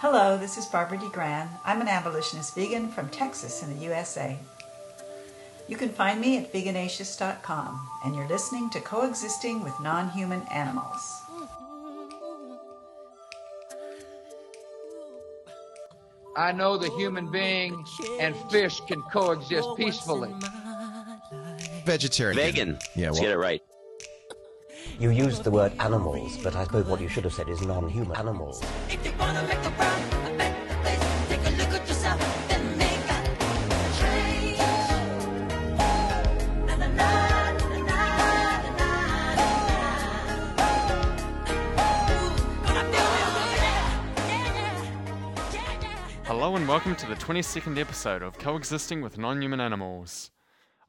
Hello, this is Barbara DeGran. I'm an abolitionist vegan from Texas in the USA. You can find me at veganacious.com, and you're listening to Coexisting with Non Human Animals. I know the human being and fish can coexist peacefully. Vegetarian. Vegan. Yeah, Let's get it right. You used the word animals, but I suppose what you should have said is non-human animals. Hello and welcome to the 22nd episode of Coexisting with Non Human Animals.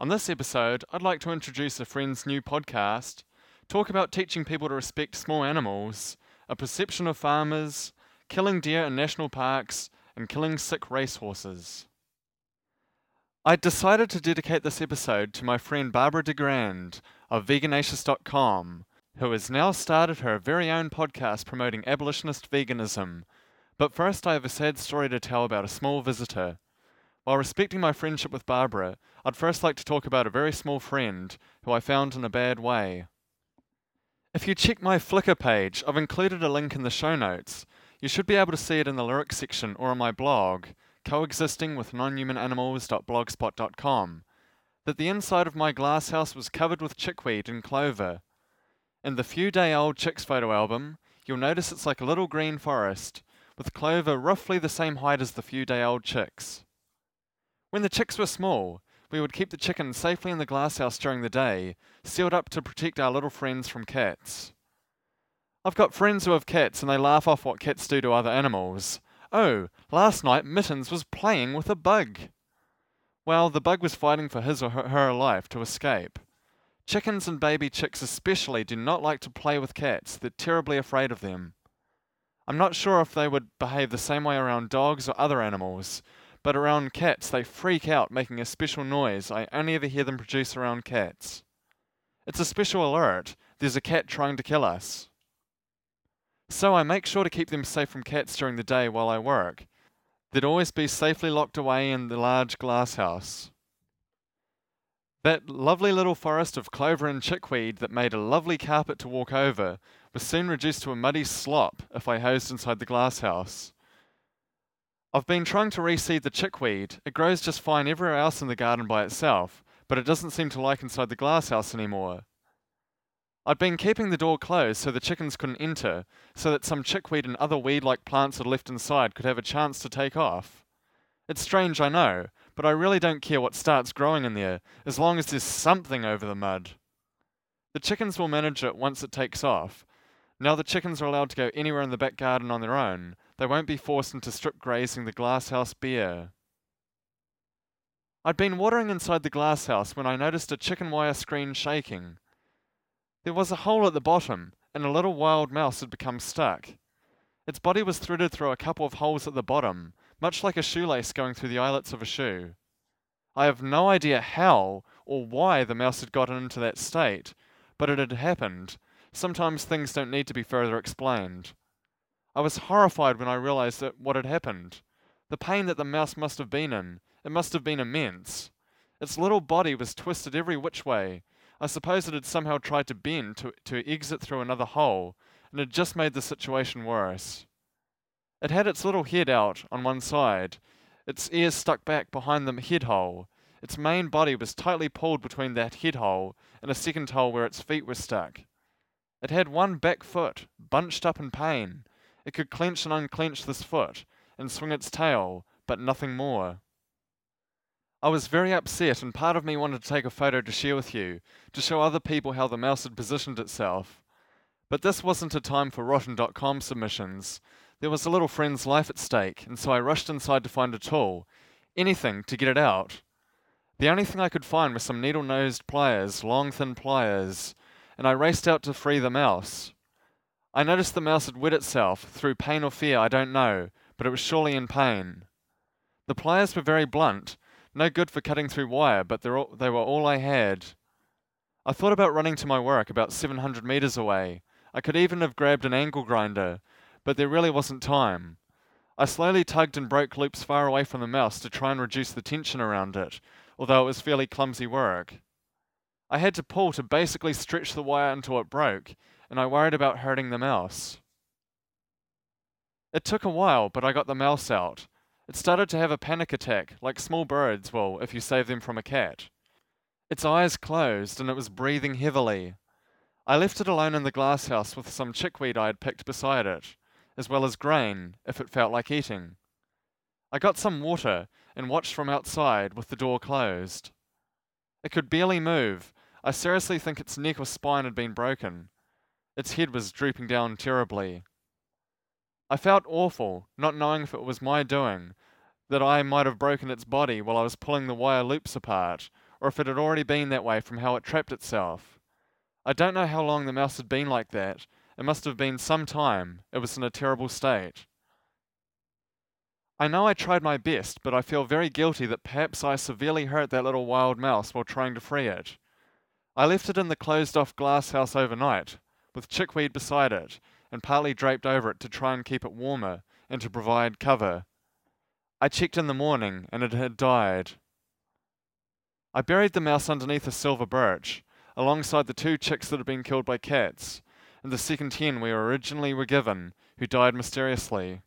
On this episode, I'd like to introduce a friend's new podcast, talk about teaching people to respect small animals, a perception of farmers, killing deer in national parks, and killing sick racehorses. I decided to dedicate this episode to my friend Barbara DeGrand of veganacious.com, who has now started her very own podcast promoting abolitionist veganism. But first, I have a sad story to tell about a small visitor. While respecting my friendship with Barbara, I'd first like to talk about a very small friend who I found in a bad way. If you check my Flickr page, I've included a link in the show notes. You should be able to see it in the lyrics section or on my blog, coexisting with nonhumananimals.blogspot.com, that the inside of my glasshouse was covered with chickweed and clover. In the few day old chicks photo album, you'll notice it's like a little green forest, with clover roughly the same height as the few day old chicks. When the chicks were small, we would keep the chickens safely in the glasshouse during the day, sealed up to protect our little friends from cats. I've got friends who have cats and they laugh off what cats do to other animals. Oh, last night Mittens was playing with a bug. Well, the bug was fighting for his or her, her life to escape. Chickens and baby chicks especially do not like to play with cats, they're terribly afraid of them. I'm not sure if they would behave the same way around dogs or other animals, but around cats they freak out, making a special noise I only ever hear them produce around cats. It's a special alert there's a cat trying to kill us. So I make sure to keep them safe from cats during the day while I work. They'd always be safely locked away in the large glass house. That lovely little forest of clover and chickweed that made a lovely carpet to walk over was soon reduced to a muddy slop if I hosed inside the glass house. I've been trying to reseed the chickweed. It grows just fine everywhere else in the garden by itself, but it doesn't seem to like inside the glass house anymore. I'd been keeping the door closed so the chickens couldn't enter, so that some chickweed and other weed like plants I'd left inside could have a chance to take off. It's strange, I know, but I really don't care what starts growing in there, as long as there's something over the mud. The chickens will manage it once it takes off. Now the chickens are allowed to go anywhere in the back garden on their own. They won't be forced into strip grazing the glasshouse bare. I'd been watering inside the glasshouse when I noticed a chicken wire screen shaking. There was a hole at the bottom, and a little wild mouse had become stuck. Its body was threaded through a couple of holes at the bottom, much like a shoelace going through the eyelets of a shoe. I have no idea how or why the mouse had gotten into that state, but it had happened. Sometimes things don't need to be further explained. I was horrified when I realized what had happened. The pain that the mouse must have been in, it must have been immense. Its little body was twisted every which way. I suppose it had somehow tried to bend to, to exit through another hole, and had just made the situation worse. It had its little head out on one side, its ears stuck back behind the head hole. Its main body was tightly pulled between that head hole and a second hole where its feet were stuck. It had one back foot, bunched up in pain. It could clench and unclench this foot, and swing its tail, but nothing more. I was very upset, and part of me wanted to take a photo to share with you, to show other people how the mouse had positioned itself. But this wasn't a time for Rotten.com submissions. There was a little friend's life at stake, and so I rushed inside to find a tool. Anything to get it out. The only thing I could find was some needle nosed pliers, long thin pliers, and I raced out to free the mouse. I noticed the mouse had wet itself, through pain or fear, I don't know, but it was surely in pain. The pliers were very blunt, no good for cutting through wire, but all, they were all I had. I thought about running to my work about 700 metres away. I could even have grabbed an angle grinder, but there really wasn't time. I slowly tugged and broke loops far away from the mouse to try and reduce the tension around it, although it was fairly clumsy work. I had to pull to basically stretch the wire until it broke, and I worried about hurting the mouse. It took a while, but I got the mouse out. It started to have a panic attack, like small birds will if you save them from a cat. Its eyes closed and it was breathing heavily. I left it alone in the glasshouse with some chickweed I had picked beside it, as well as grain, if it felt like eating. I got some water and watched from outside with the door closed. It could barely move. I seriously think its neck or spine had been broken. Its head was drooping down terribly. I felt awful, not knowing if it was my doing, that I might have broken its body while I was pulling the wire loops apart, or if it had already been that way from how it trapped itself. I don't know how long the mouse had been like that. It must have been some time. It was in a terrible state. I know I tried my best, but I feel very guilty that perhaps I severely hurt that little wild mouse while trying to free it. I left it in the closed off glass house overnight, with chickweed beside it, and partly draped over it to try and keep it warmer and to provide cover. I checked in the morning, and it had died. I buried the mouse underneath a silver birch, alongside the two chicks that had been killed by cats, and the second hen we originally were given, who died mysteriously.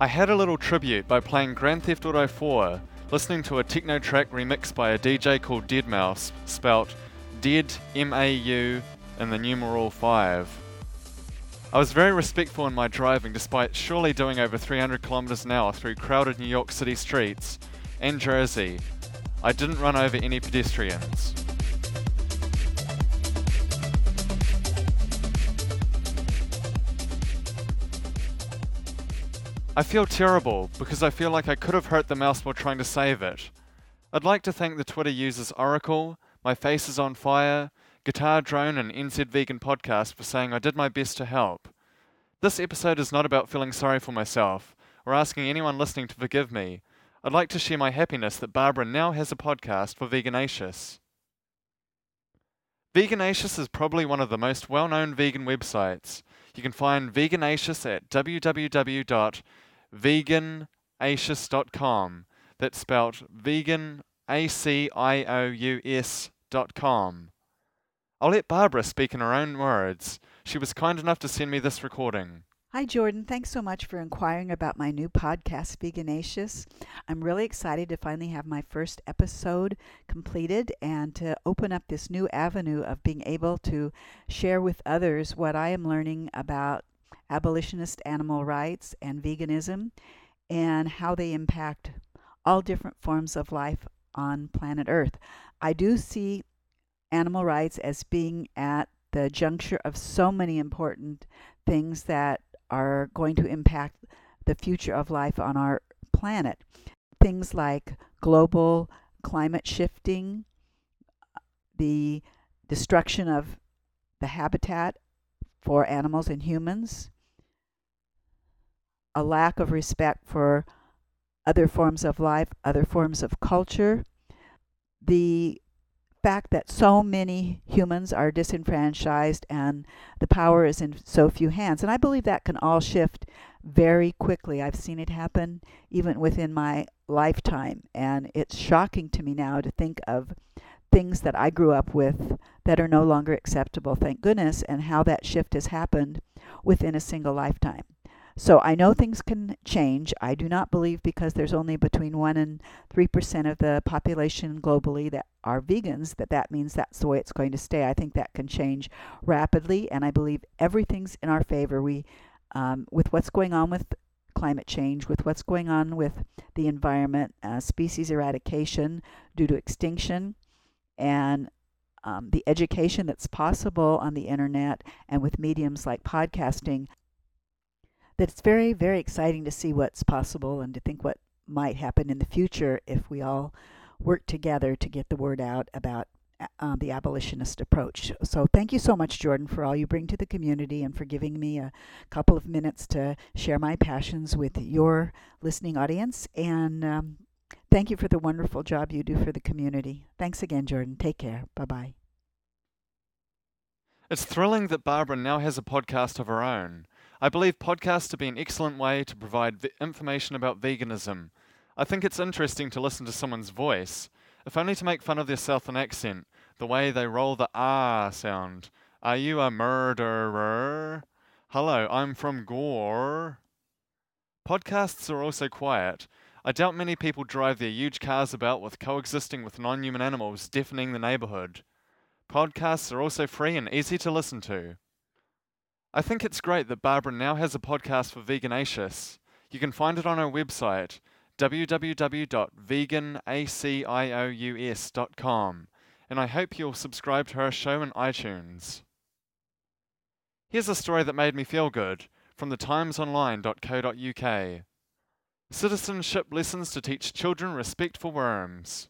I had a little tribute by playing Grand Theft Auto 4, listening to a techno track remixed by a DJ called Dead Mouse, spelt Dead M A U and the numeral 5. I was very respectful in my driving despite surely doing over 300 kilometers an hour through crowded New York City streets and Jersey. I didn't run over any pedestrians. I feel terrible because I feel like I could have hurt the mouse while trying to save it. I'd like to thank the Twitter users Oracle, My Face is on Fire, Guitar Drone, and NZ Vegan Podcast for saying I did my best to help. This episode is not about feeling sorry for myself or asking anyone listening to forgive me. I'd like to share my happiness that Barbara now has a podcast for Veganacious. Veganacious is probably one of the most well known vegan websites. You can find Veganacious at www.veganacious.com. That's spelled vegan, A C I O U S dot com. I'll let Barbara speak in her own words. She was kind enough to send me this recording. Hi, Jordan. Thanks so much for inquiring about my new podcast, Veganacious. I'm really excited to finally have my first episode completed and to open up this new avenue of being able to share with others what I am learning about abolitionist animal rights and veganism and how they impact all different forms of life on planet Earth. I do see animal rights as being at the juncture of so many important things that are going to impact the future of life on our planet. Things like global climate shifting, uh, the destruction of the habitat for animals and humans, a lack of respect for other forms of life, other forms of culture, the fact that so many humans are disenfranchised and the power is in so few hands. And I believe that can all shift very quickly. I've seen it happen even within my lifetime. And it's shocking to me now to think of things that I grew up with that are no longer acceptable, thank goodness, and how that shift has happened within a single lifetime. So I know things can change. I do not believe because there's only between 1 and 3% of the population globally that are vegans that that means that's the way it's going to stay. I think that can change rapidly and I believe everything's in our favor. We um, with what's going on with climate change, with what's going on with the environment, uh, species eradication due to extinction, and um, the education that's possible on the internet and with mediums like podcasting, that it's very, very exciting to see what's possible and to think what might happen in the future if we all work together to get the word out about uh, the abolitionist approach. So, thank you so much, Jordan, for all you bring to the community and for giving me a couple of minutes to share my passions with your listening audience. And um, thank you for the wonderful job you do for the community. Thanks again, Jordan. Take care. Bye bye. It's thrilling that Barbara now has a podcast of her own. I believe podcasts to be an excellent way to provide v- information about veganism. I think it's interesting to listen to someone's voice, if only to make fun of their Southern accent, the way they roll the ah sound. Are you a murderer? Hello, I'm from Gore. Podcasts are also quiet. I doubt many people drive their huge cars about with coexisting with non human animals deafening the neighborhood. Podcasts are also free and easy to listen to. I think it's great that Barbara now has a podcast for Veganacious. You can find it on her website, www.veganacious.com, and I hope you'll subscribe to her show in iTunes. Here's a story that made me feel good from thetimesonline.co.uk. Citizenship lessons to teach children respect for worms.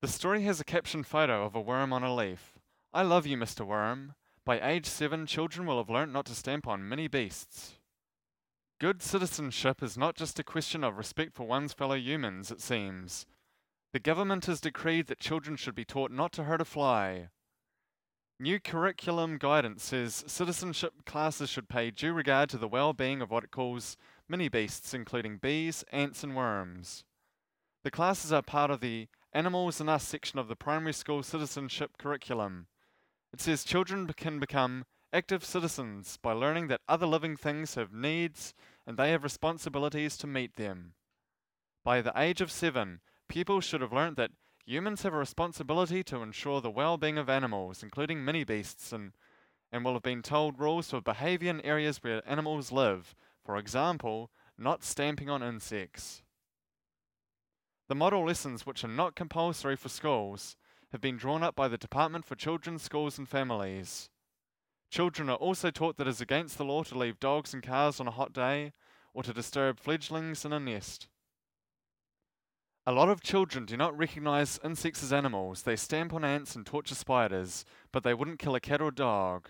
The story has a captioned photo of a worm on a leaf. I love you, Mr. Worm. By age seven, children will have learnt not to stamp on many beasts. Good citizenship is not just a question of respect for one's fellow humans, it seems. The government has decreed that children should be taught not to hurt a fly. New curriculum guidance says citizenship classes should pay due regard to the well being of what it calls mini beasts, including bees, ants, and worms. The classes are part of the Animals and Us section of the primary school citizenship curriculum. It says children can become active citizens by learning that other living things have needs and they have responsibilities to meet them. By the age of seven, pupils should have learnt that humans have a responsibility to ensure the well being of animals, including mini beasts, and, and will have been told rules for behaviour in areas where animals live, for example, not stamping on insects. The model lessons, which are not compulsory for schools, have been drawn up by the Department for Children, Schools and Families. Children are also taught that it is against the law to leave dogs and cars on a hot day or to disturb fledglings in a nest. A lot of children do not recognize insects as animals. They stamp on ants and torture spiders, but they wouldn't kill a cat or dog.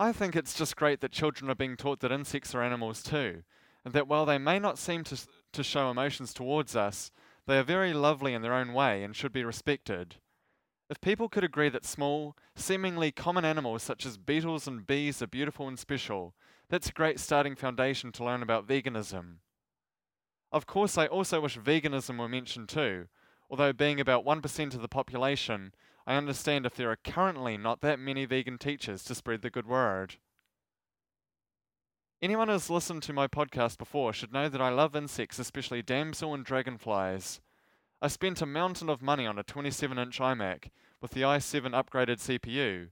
I think it's just great that children are being taught that insects are animals too, and that while they may not seem to, to show emotions towards us, they are very lovely in their own way and should be respected. If people could agree that small, seemingly common animals such as beetles and bees are beautiful and special, that's a great starting foundation to learn about veganism. Of course, I also wish veganism were mentioned too, although being about 1% of the population, I understand if there are currently not that many vegan teachers to spread the good word. Anyone who's listened to my podcast before should know that I love insects, especially damsel and dragonflies. I spent a mountain of money on a 27 inch iMac with the i7 upgraded CPU.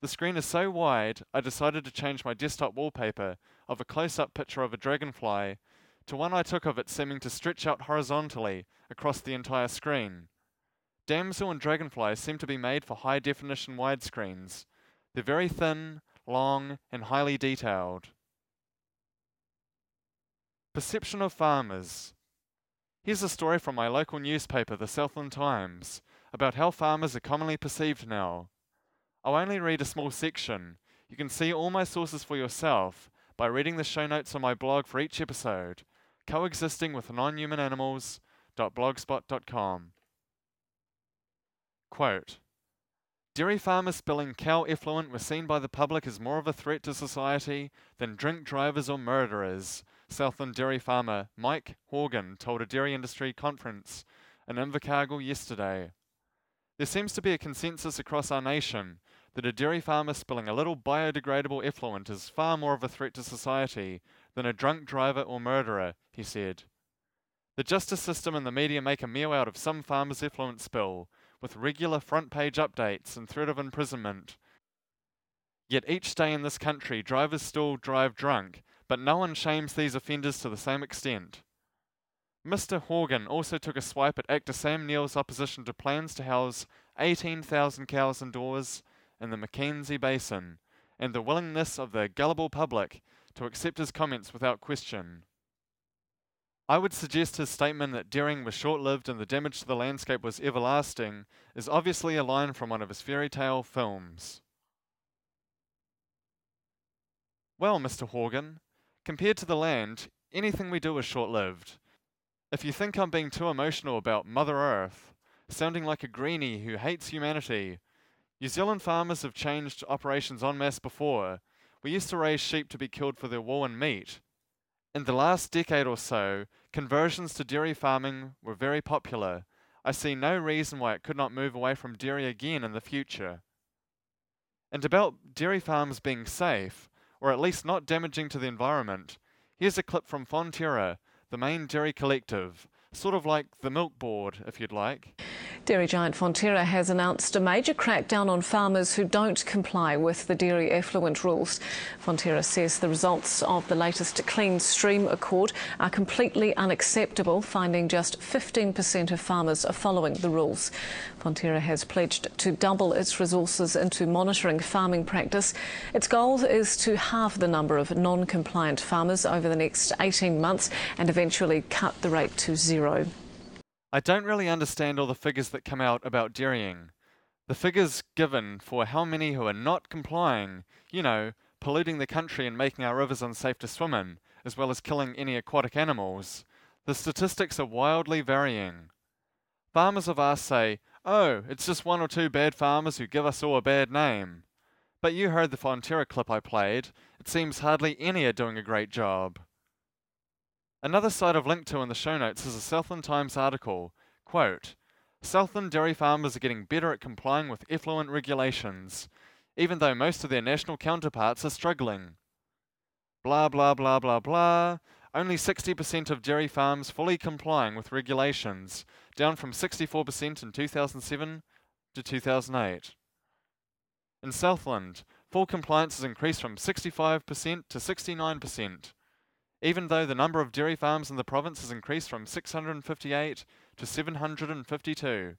The screen is so wide, I decided to change my desktop wallpaper of a close up picture of a dragonfly to one I took of it seeming to stretch out horizontally across the entire screen. Damsel and dragonflies seem to be made for high definition widescreens. They're very thin, long, and highly detailed. Perception of farmers. Here's a story from my local newspaper, the Southland Times, about how farmers are commonly perceived now. I'll only read a small section. You can see all my sources for yourself by reading the show notes on my blog for each episode, coexisting with non-human animals.blogspot.com. Quote, Dairy farmers spilling cow effluent were seen by the public as more of a threat to society than drink drivers or murderers, Southland dairy farmer Mike Horgan told a dairy industry conference in Invercargill yesterday. There seems to be a consensus across our nation that a dairy farmer spilling a little biodegradable effluent is far more of a threat to society than a drunk driver or murderer, he said. The justice system and the media make a meal out of some farmer's effluent spill, with regular front page updates and threat of imprisonment. Yet each day in this country, drivers still drive drunk, but no one shames these offenders to the same extent. Mr. Horgan also took a swipe at actor Sam Neill's opposition to plans to house 18,000 cows indoors in the Mackenzie Basin, and the willingness of the gullible public to accept his comments without question. I would suggest his statement that dairying was short lived and the damage to the landscape was everlasting is obviously a line from one of his fairy tale films. Well, Mr. Horgan, compared to the land, anything we do is short lived. If you think I'm being too emotional about Mother Earth, sounding like a greenie who hates humanity, New Zealand farmers have changed operations en masse before. We used to raise sheep to be killed for their wool and meat. In the last decade or so, conversions to dairy farming were very popular. I see no reason why it could not move away from dairy again in the future. And about dairy farms being safe, or at least not damaging to the environment, here's a clip from Fonterra, the main dairy collective, sort of like the milk board, if you'd like. Dairy giant Fonterra has announced a major crackdown on farmers who don't comply with the dairy effluent rules. Fonterra says the results of the latest Clean Stream Accord are completely unacceptable, finding just 15% of farmers are following the rules. Fonterra has pledged to double its resources into monitoring farming practice. Its goal is to halve the number of non compliant farmers over the next 18 months and eventually cut the rate to zero. I don't really understand all the figures that come out about dairying. The figures given for how many who are not complying, you know, polluting the country and making our rivers unsafe to swim in, as well as killing any aquatic animals, the statistics are wildly varying. Farmers of ours say, oh, it's just one or two bad farmers who give us all a bad name. But you heard the Fonterra clip I played. It seems hardly any are doing a great job. Another site I've linked to in the show notes is a Southland Times article. Quote, Southland dairy farmers are getting better at complying with effluent regulations, even though most of their national counterparts are struggling. Blah blah blah blah blah. Only 60% of dairy farms fully complying with regulations, down from 64% in 2007 to 2008. In Southland, full compliance has increased from 65% to 69% even though the number of dairy farms in the province has increased from 658 to 752.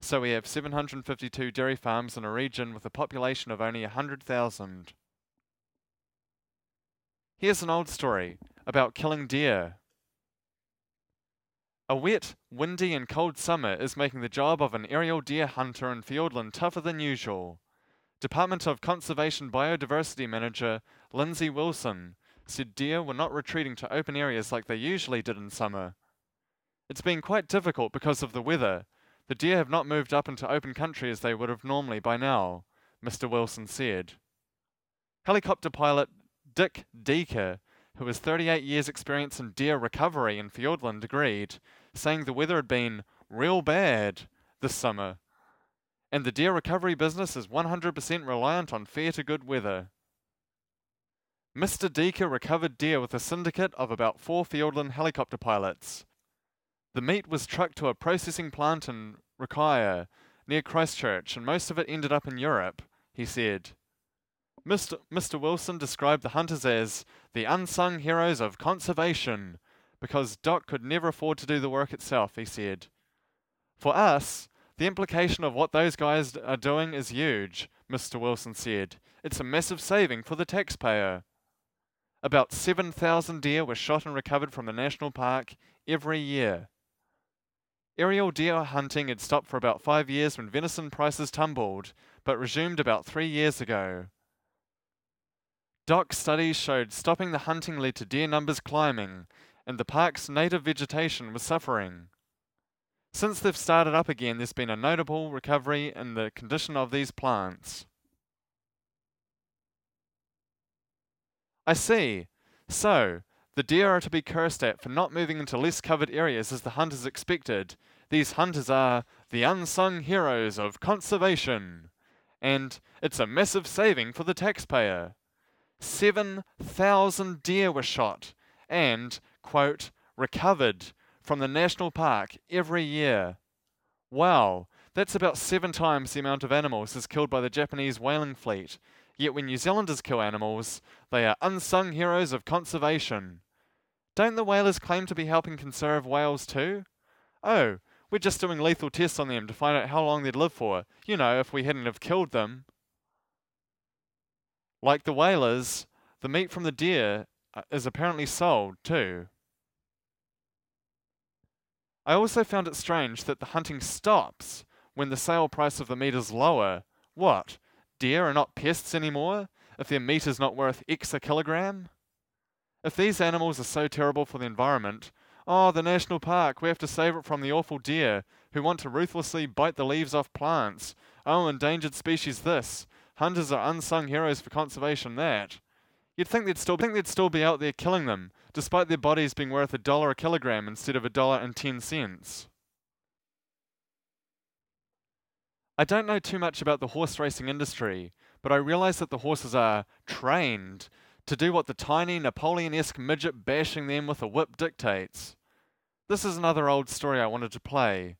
So we have 752 dairy farms in a region with a population of only 100,000. Here's an old story about killing deer. A wet, windy, and cold summer is making the job of an aerial deer hunter in Fiordland tougher than usual. Department of Conservation Biodiversity Manager Lindsay Wilson said deer were not retreating to open areas like they usually did in summer. It's been quite difficult because of the weather. The deer have not moved up into open country as they would have normally by now, Mr. Wilson said. Helicopter pilot Dick Deeker, who has 38 years' experience in deer recovery in Fiordland, agreed, saying the weather had been real bad this summer. And the deer recovery business is 100% reliant on fair to good weather. Mr. Deeker recovered deer with a syndicate of about four Fiordland helicopter pilots. The meat was trucked to a processing plant in Rakaia, near Christchurch, and most of it ended up in Europe, he said. Mr. Mr. Wilson described the hunters as the unsung heroes of conservation, because Doc could never afford to do the work itself, he said. For us, the implication of what those guys are doing is huge, Mr. Wilson said. It's a massive saving for the taxpayer. About 7,000 deer were shot and recovered from the national park every year. Aerial deer hunting had stopped for about five years when venison prices tumbled, but resumed about three years ago. Doc studies showed stopping the hunting led to deer numbers climbing, and the park's native vegetation was suffering. Since they've started up again, there's been a notable recovery in the condition of these plants. I see. So, the deer are to be cursed at for not moving into less covered areas as the hunters expected. These hunters are the unsung heroes of conservation. And it's a massive saving for the taxpayer. 7,000 deer were shot and, quote, recovered from the national park every year. Wow, that's about seven times the amount of animals as killed by the Japanese whaling fleet Yet when New Zealanders kill animals, they are unsung heroes of conservation. Don't the whalers claim to be helping conserve whales too? Oh, we're just doing lethal tests on them to find out how long they'd live for, you know, if we hadn't have killed them. Like the whalers, the meat from the deer uh, is apparently sold too. I also found it strange that the hunting stops when the sale price of the meat is lower. What? Deer are not pests anymore if their meat is not worth X a kilogram? If these animals are so terrible for the environment, oh, the national park, we have to save it from the awful deer who want to ruthlessly bite the leaves off plants. Oh, endangered species this. Hunters are unsung heroes for conservation that. You'd think they'd still think they'd still be out there killing them, despite their bodies being worth a dollar a kilogram instead of a dollar and ten cents. I don't know too much about the horse racing industry, but I realize that the horses are trained to do what the tiny Napoleon esque midget bashing them with a whip dictates. This is another old story I wanted to play.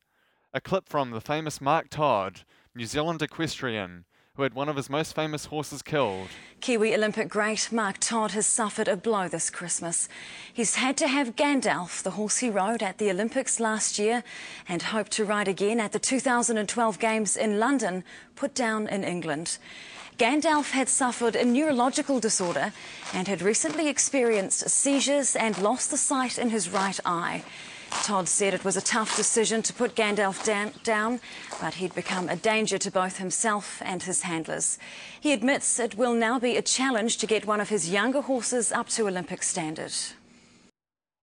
A clip from the famous Mark Todd, New Zealand equestrian, who had one of his most famous horses killed. Kiwi Olympic great Mark Todd has suffered a blow this Christmas. He's had to have Gandalf, the horse he rode at the Olympics last year and hoped to ride again at the 2012 Games in London, put down in England. Gandalf had suffered a neurological disorder and had recently experienced seizures and lost the sight in his right eye. Todd said it was a tough decision to put Gandalf down, but he'd become a danger to both himself and his handlers. He admits it will now be a challenge to get one of his younger horses up to Olympic standard.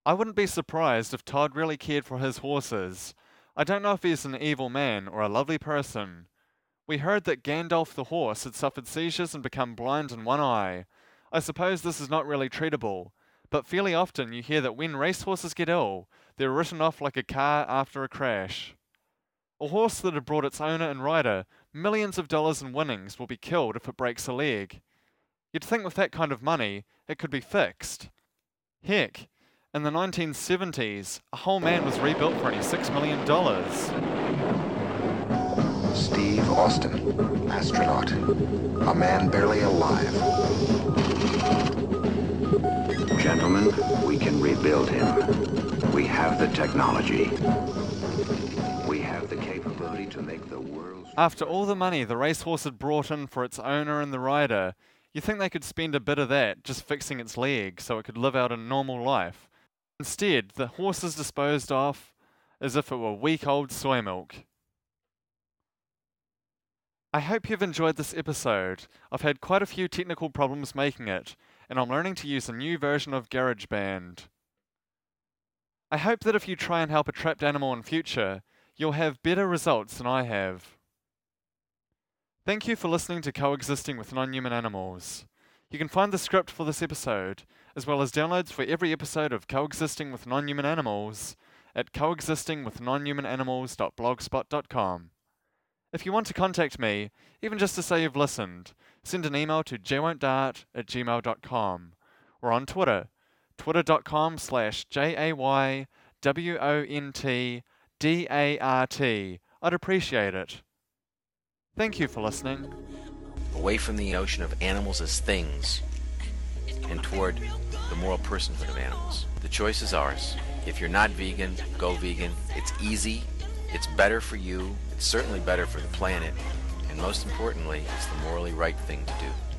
I wouldn't be surprised if Todd really cared for his horses. I don't know if he's an evil man or a lovely person. We heard that Gandalf the horse had suffered seizures and become blind in one eye. I suppose this is not really treatable, but fairly often you hear that when racehorses get ill, they're written off like a car after a crash. A horse that had brought its owner and rider millions of dollars in winnings will be killed if it breaks a leg. You'd think with that kind of money, it could be fixed. Heck, in the 1970s, a whole man was rebuilt for only $6 million. Steve Austin, astronaut. A man barely alive. Gentlemen, we can rebuild him. We have the technology. We have the capability to make the world's... After all the money the racehorse had brought in for its owner and the rider, you think they could spend a bit of that just fixing its leg so it could live out a normal life. Instead, the horse is disposed of as if it were week old soy milk. I hope you've enjoyed this episode. I've had quite a few technical problems making it, and I'm learning to use a new version of GarageBand. I hope that if you try and help a trapped animal in future, you'll have better results than I have. Thank you for listening to Coexisting with Non-Human Animals. You can find the script for this episode, as well as downloads for every episode of Coexisting with Non-Human Animals, at coexistingwithnonhumananimals.blogspot.com. If you want to contact me, even just to say you've listened, send an email to jaywontdart at gmail.com or on Twitter, twitter.com slash J-A-Y-W-O-N-T-D-A-R-T. I'd appreciate it. Thank you for listening. away from the notion of animals as things and toward the moral personhood of animals. The choice is ours. If you're not vegan, go vegan. It's easy, it's better for you, it's certainly better for the planet, and most importantly, it's the morally right thing to do.